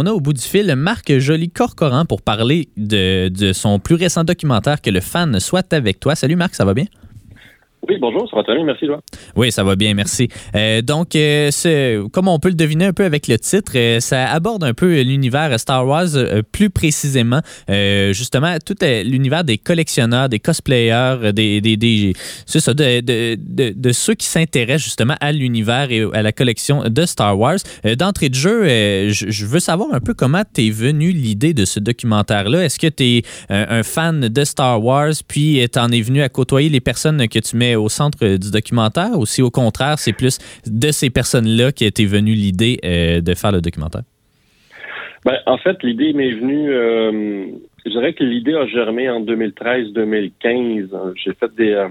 on a au bout du fil Marc Joly-Corcoran pour parler de, de son plus récent documentaire Que le fan soit avec toi. Salut Marc, ça va bien? Oui, bonjour, ça va très bien, merci toi. Oui, ça va bien, merci. Euh, donc, euh, comme on peut le deviner un peu avec le titre, euh, ça aborde un peu l'univers Star Wars, plus précisément, justement, tout l'univers des collectionneurs, des cosplayers, des, des, ça, de, ceux qui s'intéressent justement à l'univers et à la collection de Star Wars. D'entrée de jeu, je, je, veux savoir un peu comment t'es venu l'idée de ce documentaire-là. Est-ce que tu es un, fan de Star Wars, puis t'en es venu à côtoyer les personnes que tu mets au centre du documentaire ou si au contraire, c'est plus de ces personnes-là qui était venue l'idée euh, de faire le documentaire? Ben, en fait, l'idée m'est venue, euh, je dirais que l'idée a germé en 2013-2015. J'ai fait des, euh,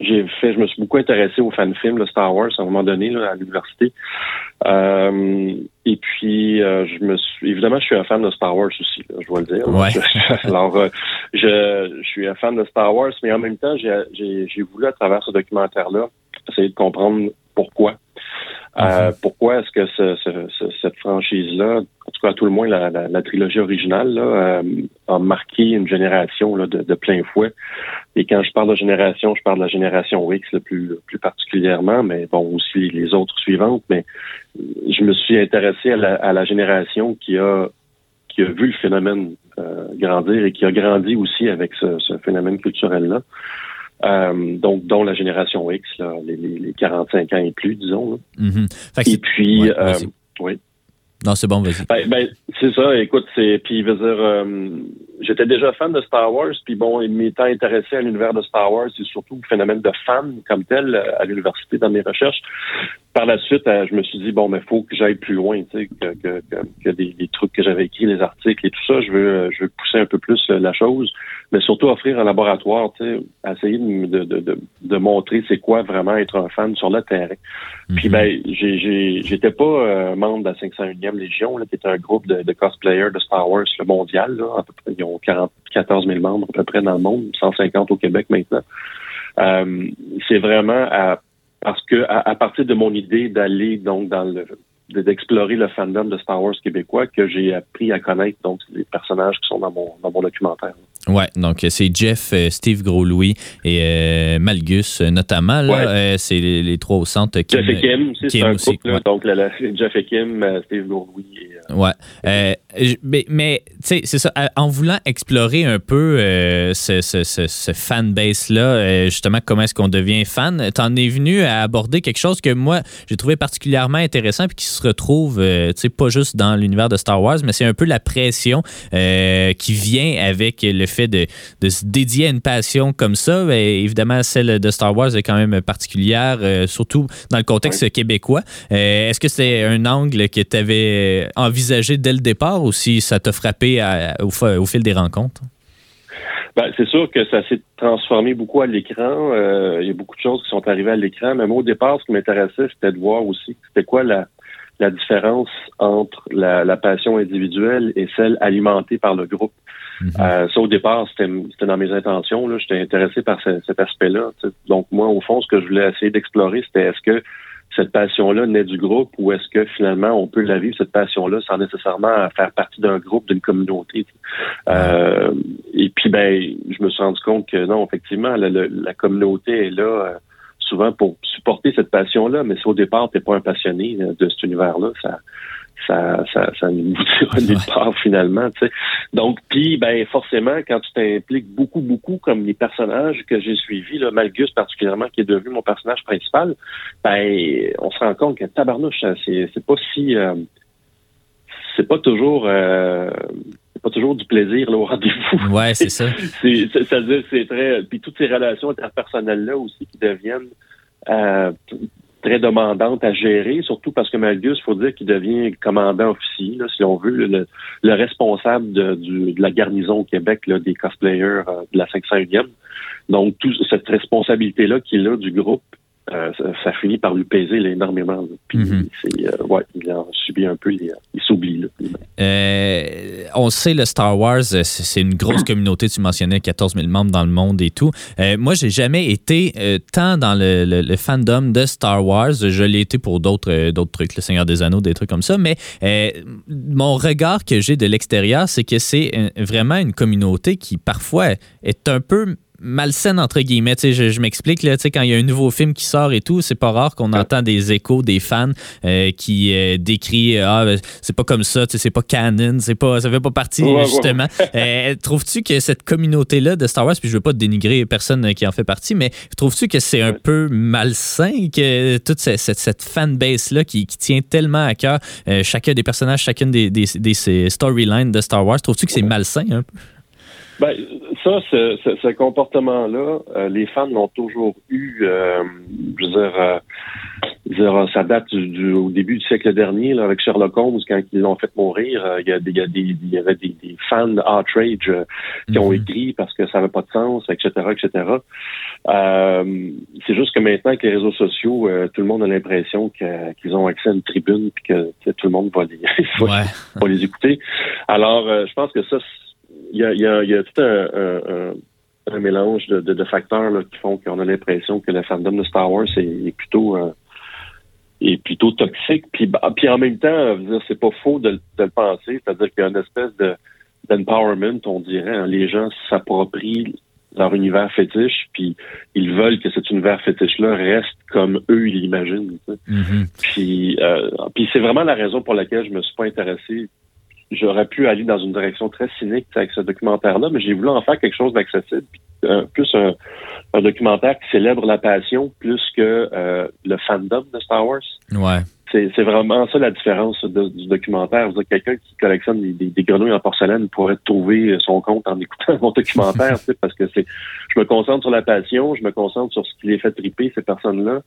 j'ai fait, je me suis beaucoup intéressé aux fan films de Star Wars à un moment donné là, à l'université. Euh, et puis, euh, je me suis, évidemment, je suis un fan de Star Wars aussi, je dois le dire. Ouais. alors, euh, je, je suis un fan de Star Wars, mais en même temps, j'ai voulu à travers ce documentaire-là essayer de comprendre pourquoi euh, mhm. pourquoi est-ce que ce, cette franchise-là, tout cas à tout le moins la, la, trilogie originale, là, euh, a marqué une génération là, de, de, plein fouet. Et quand je parle de génération, je parle de la génération X le plus, plus particulièrement, mais bon aussi les autres suivantes. Mais je me suis intéressé à la, à la génération qui a qui a vu le phénomène euh, grandir et qui a grandi aussi avec ce, ce phénomène culturel-là. Euh, donc dont la génération X, là, les, les, 45 ans et plus, disons. Mm-hmm. Et puis, euh, oui. Non, c'est bon, vas-y. Ben, ben, c'est ça, écoute, c'est puis veut dire euh, j'étais déjà fan de Star Wars, puis bon, m'étant intéressé à l'univers de Star Wars et surtout le phénomène de fan comme tel euh, à l'université dans mes recherches. Par la suite, euh, je me suis dit bon, mais faut que j'aille plus loin, tu sais, que, que, que, des, trucs que j'avais écrits, les articles et tout ça. Je veux, je veux pousser un peu plus la chose, mais surtout offrir un laboratoire, tu sais, essayer de, de, de, de montrer c'est quoi vraiment être un fan sur le terrain. Puis mhm. ben, j'ai, j'étais pas euh, membre de la 501e Légion, là, qui est un groupe de, cosplayers de Star Wars le mondial, là, à peu près, ils ont 40, 14 000 membres à peu près dans le monde, 150 au Québec maintenant. Euh, c'est vraiment à, parce que à, partir de mon idée d'aller donc dans le d'explorer le fandom de Star Wars québécois que j'ai appris à connaître donc les personnages qui sont dans mon dans mon documentaire. Ouais, donc c'est Jeff, euh, Steve Gros-Louis et euh, Malgus notamment. Là, euh, c'est les, trois au centre. Jeff et Kim, c'est un aussi. Couple, donc Jeff et Kim, Steve Gros-Louis. ouais, mais, mais tu sais, c'est ça. En voulant explorer un peu ce, ce, ce, ce fanbase-là, justement, comment est-ce qu'on devient fan, t'en es venu à aborder quelque chose que moi, j'ai trouvé particulièrement intéressant puis qui se retrouve, tu sais, pas juste dans l'univers de Star Wars, mais c'est un peu la pression qui vient avec le fait de, se dédier à une passion comme ça, ben, évidemment, celle de Star Wars est quand même particulière, euh, surtout dans le contexte québécois. Euh, est-ce que c'est un angle que tu avais envisagé dès le départ ou si ça t'a frappé au, fil des rencontres? Ben, c'est sûr que ça s'est transformé beaucoup à l'écran. Euh, il y a beaucoup de choses qui sont arrivées à l'écran. Mais moi, au départ, ce qui m'intéressait, c'était de voir aussi c'était quoi la, différence entre la, passion individuelle et celle alimentée par le groupe. Mhm. Euh, ça, au départ, c'était dans mes intentions. J'étais intéressé par cet aspect-là. Donc, moi, au fond, ce que je voulais essayer d'explorer, c'était est-ce que cette passion-là naît du groupe ou est-ce que finalement on peut la vivre, cette passion-là, sans nécessairement faire partie d'un groupe, d'une communauté. Euh, et puis ben, je me suis rendu compte que non, effectivement, la, communauté est là euh, souvent pour supporter cette passion-là, mais si au départ, tu n'es pas un passionné de cet univers-là, ça ça, ça, ça nous tire nulle part finalement. Tu sais. Donc, puis ben forcément, quand tu t'impliques beaucoup, beaucoup, comme les personnages que j'ai suivis, là, Malgus particulièrement, qui est devenu mon personnage principal, ben on se rend compte que tabarnouche, c'est, c'est pas si euh, c'est pas toujours euh, pas toujours du plaisir là, au rendez-vous. Ouais, c'est ça. c'est, c'est, ça dire, c'est très. Puis toutes ces relations interpersonnelles là aussi qui deviennent euh, très demandante à gérer, surtout parce que Malgus, il faut dire qu'il devient commandant officier, si on veut, le, responsable de, la garnison au Québec là, des cosplayers euh, de la 501e. Donc, toute cette responsabilité-là qu'il a du groupe, euh, ça, finit par lui peser énormément. Puis, mm-hmm. euh, ouais, il a subi un peu, Euh, on sait, le Star Wars, euh, c'est une grosse communauté. Tu mentionnais 14 000 membres dans le monde et tout. Euh, moi, j'ai jamais été tant dans le, fandom de Star Wars. Je l'ai été pour d'autres d'autres trucs, Le Seigneur des Anneaux, des trucs comme ça. Mais mon regard que j'ai de l'extérieur, c'est que c'est vraiment une communauté qui parfois est un peu malsaine entre guillemets. Je, je m'explique là, quand il y a un nouveau film qui sort et tout, c'est pas rare qu'on entend des échos des fans euh, qui euh, décrient ah ben, c'est pas comme ça, c'est pas canon, c'est pas ça fait pas partie justement. Euh, trouves-tu que cette communauté là de Star Wars, puis je veux pas dénigrer personne qui en fait partie, mais trouves-tu que c'est un peu malsain que toute cette, cette, fanbase là qui, tient tellement à cœur chacun des personnages, chacune des, des, des storylines de Star Wars, trouves-tu que c'est malsain un peu? Ça, ce, ce, comportement-là, euh, les fans l'ont toujours eu. Euh, je veux dire, euh, ça date du, au début du siècle dernier, là, avec Sherlock Holmes, quand ils l'ont fait mourir. Il y, a, y, a des, il y avait des, des fans outrage qui ont mhm. écrit parce que ça n'avait pas de sens, etc., etc. c'est juste que maintenant, avec les réseaux sociaux, tout le monde a l'impression qu'ils ont accès à une tribune puis que tout le monde va les, va les écouter. Alors, je pense que ça, il y a, y, a, y a, tout un, un, mélange de, de, facteurs là, qui font qu'on a l'impression que le fandom de Star Wars est, plutôt euh, est plutôt toxique. Puis, bah, puis en même temps, c'est pas faux de, de le penser, c'est-à-dire qu'il y a une espèce de d'empowerment, on dirait. Hein. Les gens s'approprient leur univers fétiche, puis ils veulent que cet univers fétiche-là reste comme eux ils l'imaginent. Mm-hmm. Puis, euh, puis c'est vraiment la raison pour laquelle je me suis pas intéressé j'aurais pu aller dans une direction très cynique avec ce documentaire-là, mais j'ai voulu en faire quelque chose d'accessible, plus un, documentaire qui célèbre la passion plus que euh, le fandom de Star Wars. Ouais. C'est vraiment ça la différence du documentaire. Quelqu'un qui collectionne des, grenouilles en porcelaine pourrait trouver son compte en écoutant mon documentaire, parce que c'est, je me concentre sur la passion, je me concentre sur ce qui les fait triper ces personnes-là,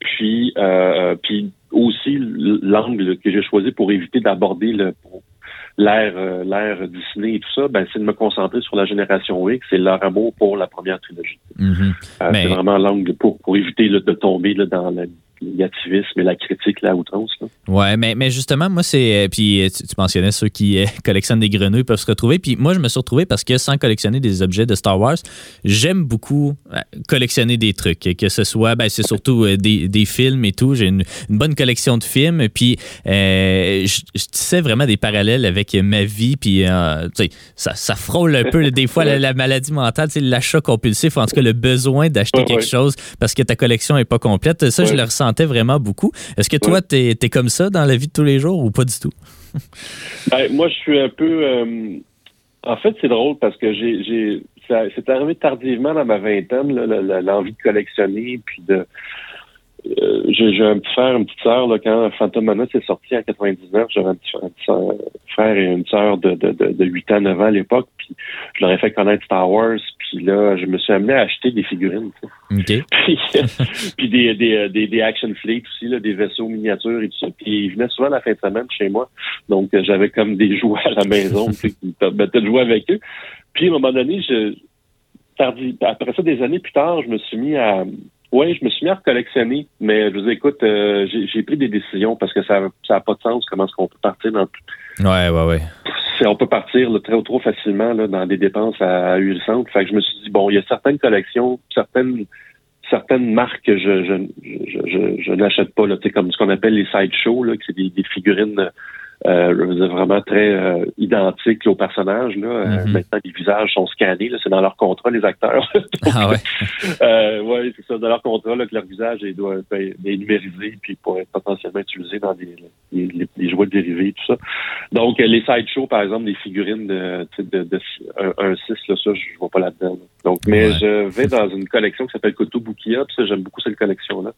puis euh, puis aussi l'angle que j'ai choisi pour éviter d'aborder le l'ère euh, l'ère Disney et tout ça, ben, c'est de me concentrer sur la génération X et leur amour pour la première trilogie. Mm-hmm. Euh, c'est vraiment l'angle pour, pour éviter de tomber là, dans la négativisme et la critique là outrance. Là. Ouais, mais, mais justement, moi, c'est. Euh, puis euh, tu, mentionnais ceux qui euh, collectionnent des grenouilles peuvent se retrouver. Puis moi, je me suis retrouvé parce que sans collectionner des objets de Star Wars, j'aime beaucoup collectionner des trucs. Que ce soit, ben, c'est surtout des, des, films et tout. J'ai une, bonne collection de films. Puis je, je sais vraiment des parallèles avec ma vie. Puis ça, ça frôle un peu, des fois, la, maladie mentale, l'achat compulsif, en tout cas, le besoin d'acheter quelque chose parce que ta collection n'est pas complète. Ça, je le ressens vraiment beaucoup. Est-ce que toi, tu es, comme ça dans la vie de tous les jours ou pas du tout? Ben, moi, je suis un peu. Euh, en fait, c'est drôle parce que j'ai. C'est arrivé tardivement dans ma vingtaine, l'envie de collectionner, puis de euh, j'ai un petit frère, une petite sœur, là, quand Phantom Menace est sorti en 99, j'avais un petit, frère et une sœur de, de, de, 8 ans, 9 ans à l'époque, puis je leur ai fait connaître Star Wars, puis là, je me suis amené à acheter des figurines. puis, puis des, des, des, des, action fleets aussi, là, des vaisseaux miniatures et tout ça. Puis ils venaient souvent la fin de semaine chez moi. Donc j'avais comme des jouets à la maison qui me permettaient de jouer avec eux. Puis à un moment donné, je tardi, après ça, des années plus tard, je me suis mis à oui, je me suis mis à collectionner, mais je vous écoute, euh, j'ai pris des décisions parce que ça n'a pas de sens comment est-ce qu'on peut partir dans Ouais, ouais, ouais. On peut partir là, très trop facilement là, dans des dépenses à, à centre. Fait que je me suis dit, bon, il y a certaines collections, certaines certaines marques que je, je, je, je, n'achète pas, là, comme ce qu'on appelle les sideshows, là, que c'est des, des figurines euh, vraiment très euh, identiques au personnage. Là. Euh, mm-hmm. maintenant, les visages sont scannés. C'est dans leur contrat, les acteurs. ah ouais. euh, ouais, c'est ça, dans leur contrat là, que leur visage est, doit être numérisé puis pour être potentiellement utilisé dans des, les, les, jouets dérivés tout ça. Donc, les sideshows, par exemple, des figurines de, de, de, 1 6, là, ça, je vois pas là-dedans. Donc, mais je vais dans une collection qui s'appelle Kotobukiya, puis ça, j'aime beaucoup cette collection-là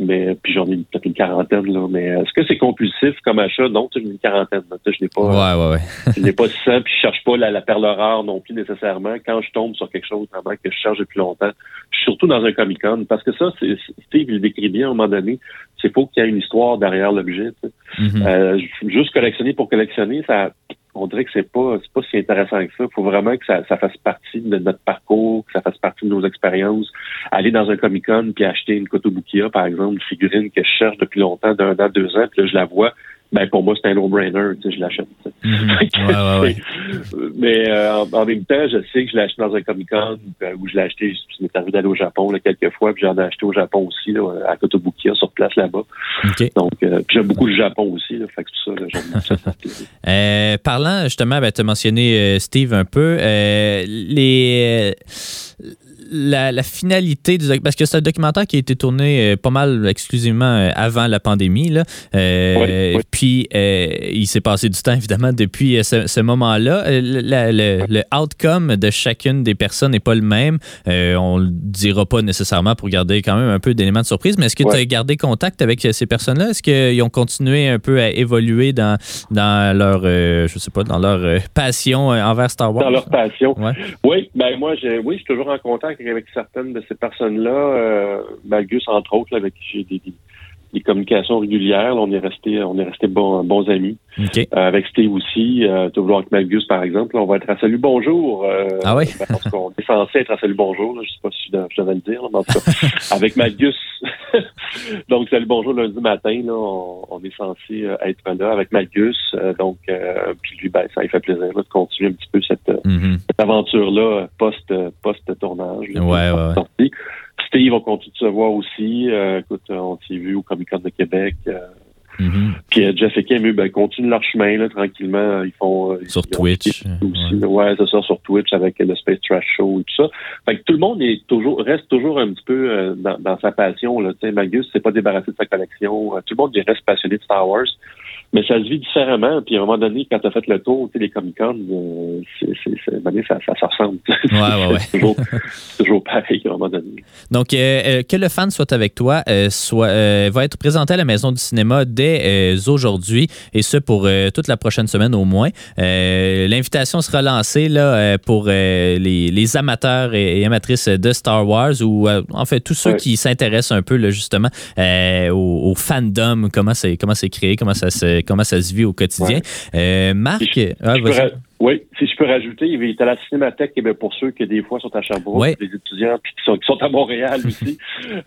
mais puis j'en ai peut-être une quarantaine là. Mais est-ce que c'est compulsif comme achat? Non, une quarantaine. Je n'ai pas. Ouais, ouais, ouais. je n'ai pas 600, puis je cherche pas la, perle rare non plus nécessairement. Quand je tombe sur quelque chose vraiment que je cherche depuis longtemps, je suis surtout dans un Comic Con parce que ça, c'est Steve il le décrit bien à un moment donné. C'est faut qu'il y ait une histoire derrière l'objet. Mm-hmm. euh, juste collectionner pour collectionner, ça on dirait que c'est pas c'est pas si intéressant que ça. Il faut vraiment que ça, ça, fasse partie de notre parcours, que ça fasse partie de nos expériences. Aller dans un Comic Con puis acheter une Kotobukiya, par exemple, une figurine que je cherche depuis longtemps, d'un an, deux ans, puis là je la vois, ben pour moi, c'est un no-brainer, tu sais, je l'achète. Mhm. Ouais, ouais, ouais. Mais euh, en, en même temps, je sais que je l'ai acheté dans un Comic-Con euh, où je l'ai acheté, je m'est arrivé d'aller au Japon là, quelques fois, puis j'en ai acheté au Japon aussi, là, à Kotobukiya, sur place là-bas. OK. Donc, euh, puis j'aime beaucoup le Japon aussi, là, fait que c'est ça, là. Euh, parlant justement, ben, tu as mentionné euh, Steve un peu, euh, les, euh, la, la finalité du doc- parce que c'est un documentaire qui a été tourné euh, pas mal exclusivement euh, avant la pandémie. Là. Euh, Oui, oui. Puis euh, il s'est passé du temps évidemment depuis euh, ce, ce moment-là. Euh, le, le- outcome de chacune des personnes n'est pas le même. Euh, on le dira pas nécessairement pour garder quand même un peu d'éléments de surprise, mais est-ce que tu as gardé contact avec euh, ces personnes-là? Est-ce qu'ils ont continué un peu à évoluer dans, dans leur, euh, je sais pas, dans leur euh, passion euh, envers Star Wars? Dans leur passion. Ouais. Oui, ben moi, oui, je suis toujours en contact avec certaines de ces personnes-là. Euh, Malgus, entre autres, avec qui j'ai des, des, communications régulières. Là, on est resté, on est resté bons, bons amis. OK. Euh, avec Steve aussi, euh, toujours avec Malgus, par exemple. Là, on va être à Salut Bonjour. euh, Ah oui? ben, parce qu'on est censé être à Salut Bonjour. Là, je sais pas si je, devais le dire, là, mais en tout cas, avec Malgus. donc, Salut Bonjour lundi matin, là, on, on est censé euh, être là avec Malgus. Euh, donc, euh, puis lui, ben, ça lui fait plaisir là, de continuer un petit peu cette, Mhm. cette aventure-là post, post-tournage. là, Ouais, ouais, ouais. Steve, on continue de se voir aussi. Euh, écoute, on s'est vu au Comic-Con de Québec. euh, Mhm. puis euh, Jeff et Kim, eux, ben, continuent leur chemin là, tranquillement. Ils font euh, Sur ils Twitch. aussi. là. Ouais, c'est ça, sur Twitch avec le Space Trash Show et tout ça. Fait que tout le monde est toujours reste toujours un petit peu euh, dans, dans sa passion. Là. Tu sais, Magus s'est pas débarrassé de sa collection. Euh, tout le monde reste passionné de Star Wars. Mais ça se vit différemment. Puis à un moment donné, quand tu as fait le tour, tu sais, les Comic-Con, euh, ça, ça, se ressemble. Ouais, ouais, ouais. c'est toujours, toujours pareil à un moment donné. Donc, euh, euh, que le fan soit avec toi euh, soit, va être présenté à la Maison du cinéma dès aujourd'hui, et ce pour toute la prochaine semaine au moins. L'invitation sera lancée là, pour les, les amateurs et, et amatrices de Star Wars, ou en fait tous ceux Ouais. qui s'intéressent un peu là, justement au, au fandom, comment c'est comment c'est créé, comment ça se comment ça se vit au quotidien. Euh, Marc, je- ah, Je peux oui, si je peux rajouter, il est à la Cinémathèque, et bien pour ceux qui des fois sont à Sherbrooke, Ouais. des étudiants puis qui sont, qui sont à Montréal aussi,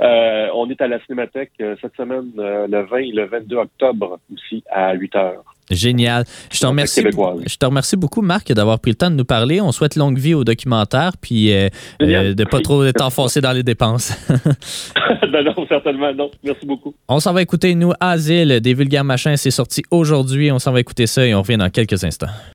euh, on est à la Cinémathèque euh, cette semaine, euh, le 20 et le 22 octobre aussi, à 8 heures. Génial. Je te remercie. Je te remercie beaucoup, Marc, d'avoir pris le temps de nous parler. On souhaite longue vie au documentaire, puis euh, euh, de pas trop t'enfoncer dans les dépenses. non, non, certainement, non. Merci beaucoup. on s'en va écouter, nous, Asile des vulgaires machins. C'est sorti aujourd'hui. On s'en va écouter ça et on revient dans quelques instants.